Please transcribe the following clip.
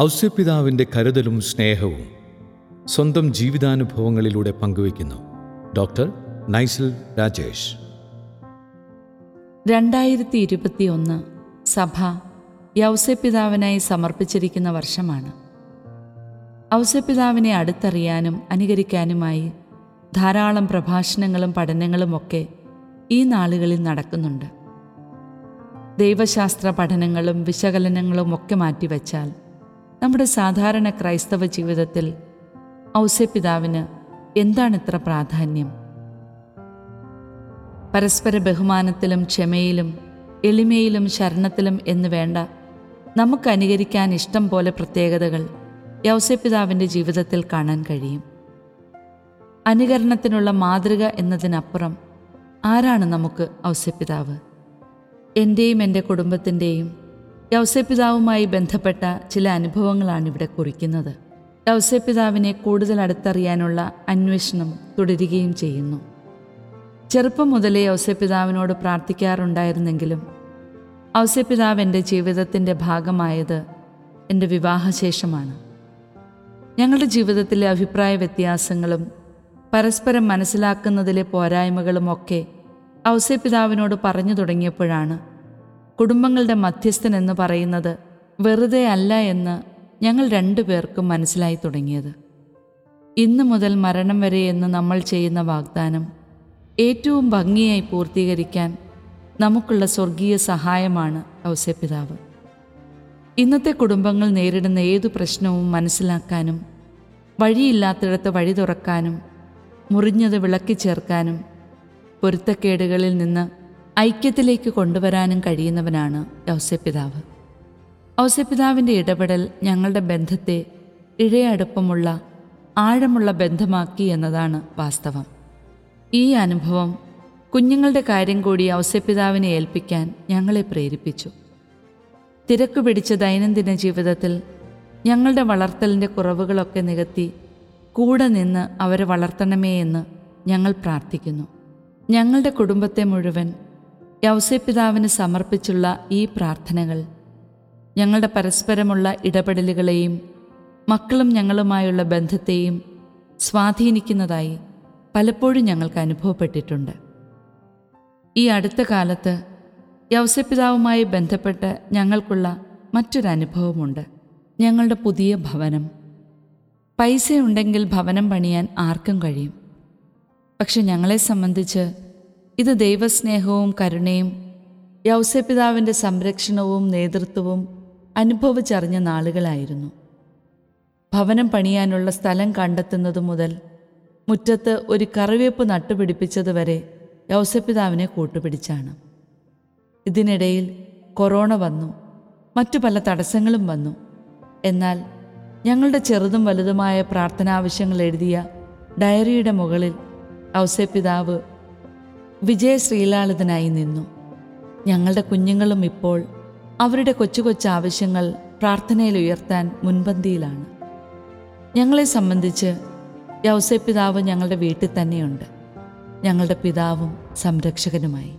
ഔസ്യപിതാവിന്റെ കരുതലും സ്നേഹവും സ്വന്തം ജീവിതാനുഭവങ്ങളിലൂടെ പങ്കുവയ്ക്കുന്നു. ഡോക്ടർ നൈസിൽ രാജേഷ്. രണ്ടായിരത്തി ഇരുപത്തിയൊന്ന് സഭ യൗസപിതാവിനായി സമർപ്പിച്ചിരിക്കുന്ന വർഷമാണ്. ഔസപിതാവിനെ അടുത്തറിയാനും അനുകരിക്കാനുമായി ധാരാളം പ്രഭാഷണങ്ങളും പഠനങ്ങളുമൊക്കെ ഈ നാളുകളിൽ നടക്കുന്നുണ്ട്. ദൈവശാസ്ത്ര പഠനങ്ങളും വിശകലനങ്ങളും ഒക്കെ മാറ്റിവെച്ചാൽ നമ്മുടെ സാധാരണ ക്രൈസ്തവ ജീവിതത്തിൽ ഔസ്യപിതാവിന് എന്താണ് ഇത്ര പ്രാധാന്യം? പരസ്പര ബഹുമാനത്തിലും ക്ഷമയിലും എളിമയിലും ശരണത്തിലും എന്ന് വേണ്ട നമുക്ക് അനുകരിക്കാൻ ഇഷ്ടം പോലെ പ്രത്യേകതകൾ യൗസപിതാവിന്റെ ജീവിതത്തിൽ കാണാൻ കഴിയും. അനുകരണത്തിനുള്ള മാതൃക എന്നതിനപ്പുറം ആരാണ് നമുക്ക് ഔസപിതാവ് എന്റെയും എന്റെ കുടുംബത്തിന്റെയും യൗസപിതാവുമായി ബന്ധപ്പെട്ട ചില അനുഭവങ്ങളാണ് ഇവിടെ കുറിക്കുന്നത്. യൗസപിതാവിനെ കൂടുതൽ അടുത്തറിയാനുള്ള അന്വേഷണം തുടരുകയും ചെയ്യുന്നു. ചെറുപ്പം മുതലേ ഔസ്യപിതാവിനോട് പ്രാർത്ഥിക്കാറുണ്ടായിരുന്നെങ്കിലും ഔസപിതാവ് എന്റെ ജീവിതത്തിന്റെ ഭാഗമായത് എന്റെ വിവാഹശേഷമാണ്. ഞങ്ങളുടെ ജീവിതത്തിലെ അഭിപ്രായ വ്യത്യാസങ്ങളും പരസ്പരം മനസ്സിലാക്കുന്നതിലെ പോരായ്മകളും ഒക്കെ ഔസപിതാവിനോട് പറഞ്ഞു തുടങ്ങിയപ്പോഴാണ് കുടുംബങ്ങളുടെ മധ്യസ്ഥൻ എന്ന് പറയുന്നത് വെറുതെ അല്ല എന്ന് ഞങ്ങൾ രണ്ടുപേർക്കും മനസ്സിലായി തുടങ്ങിയത്. ഇന്നു മുതൽ മരണം വരെ എന്ന് നമ്മൾ ചെയ്യുന്ന വാഗ്ദാനം ഏറ്റവും ഭംഗിയായി പൂർത്തീകരിക്കാൻ നമുക്കുള്ള സ്വർഗീയ സഹായമാണ് ഔസ്യപിതാവ് ഇന്നത്തെ കുടുംബങ്ങൾ നേരിടുന്ന ഏതു പ്രശ്നവും മനസ്സിലാക്കാനും വഴിയില്ലാത്തിടത്ത് വഴി തുറക്കാനും മുറിഞ്ഞത് വിളക്കി ചേർക്കാനും പൊരുത്തക്കേടുകളിൽ നിന്ന് ഐക്യത്തിലേക്ക് കൊണ്ടുവരാനും കഴിയുന്നവനാണ് ഔസ്യപിതാവ് ഔസ്യപിതാവിന്റെ ഇടപെടൽ ഞങ്ങളുടെ ബന്ധത്തെ ഇഴയടുപ്പമുള്ള ആഴമുള്ള ബന്ധമാക്കി എന്നതാണ് വാസ്തവം. ഈ അനുഭവം കുഞ്ഞുങ്ങളുടെ കാര്യം കൂടി ഔസ്യപിതാവിനെ ഏൽപ്പിക്കാൻ ഞങ്ങളെ പ്രേരിപ്പിച്ചു. തിരക്ക് പിടിച്ച ദൈനംദിന ജീവിതത്തിൽ ഞങ്ങളുടെ വളർത്തലിന്റെ കുറവുകളൊക്കെ നികത്തി കൂടെ നിന്ന് അവരെ വളർത്തണമേ എന്ന് ഞങ്ങൾ പ്രാർത്ഥിക്കുന്നു. ഞങ്ങളുടെ കുടുംബത്തെ മുഴുവൻ യൗസ്യപിതാവിന് സമർപ്പിച്ചുള്ള ഈ പ്രാർത്ഥനകൾ ഞങ്ങളുടെ പരസ്പരമുള്ള ഇടപെടലുകളെയും മക്കളും ഞങ്ങളുമായുള്ള ബന്ധത്തെയും സ്വാധീനിക്കുന്നതായി പലപ്പോഴും ഞങ്ങൾക്ക് അനുഭവപ്പെട്ടിട്ടുണ്ട്. ഈ അടുത്ത കാലത്ത് യൗസപിതാവുമായി ബന്ധപ്പെട്ട് ഞങ്ങൾക്കുള്ള മറ്റൊരനുഭവമുണ്ട് ഞങ്ങളുടെ പുതിയ ഭവനം. പൈസയുണ്ടെങ്കിൽ ഭവനം പണിയാൻ ആർക്കും കഴിയും. പക്ഷെ ഞങ്ങളെ സംബന്ധിച്ച് ഇത് ദൈവസ്നേഹവും കരുണയും യൗസപിതാവിന്റെ സംരക്ഷണവും നേതൃത്വവും അനുഭവിച്ചറിഞ്ഞ നാളുകളായിരുന്നു. ഭവനം പണിയാനുള്ള സ്ഥലം കണ്ടെത്തുന്നത് മുതൽ മുറ്റത്ത് ഒരു കറിവേപ്പ് നട്ടുപിടിപ്പിച്ചതുവരെ യൗസപിതാവിനെ കൂട്ടുപിടിച്ചാണ്. ഇതിനിടയിൽ കൊറോണ വന്നു മറ്റു പല തടസ്സങ്ങളും വന്നു. എന്നാൽ ഞങ്ങളുടെ ചെറുതും വലുതുമായ പ്രാർത്ഥനാവശ്യങ്ങൾ എഴുതിയ ഡയറിയുടെ മുകളിൽ ഔസപിതാവ് വിജയ ശ്രീലാളിതനായി നിന്നു. ഞങ്ങളുടെ കുഞ്ഞുങ്ങളും ഇപ്പോൾ അവരുടെ കൊച്ചു കൊച്ചു ആവശ്യങ്ങൾ പ്രാർത്ഥനയിൽ ഉയർത്താൻ മുൻപന്തിയിലാണ്. ഞങ്ങളെ സംബന്ധിച്ച് യൗസപിതാവ് ഞങ്ങളുടെ വീട്ടിൽ തന്നെയുണ്ട്. ഞങ്ങളുടെ പിതാവും സംരക്ഷകനുമായി.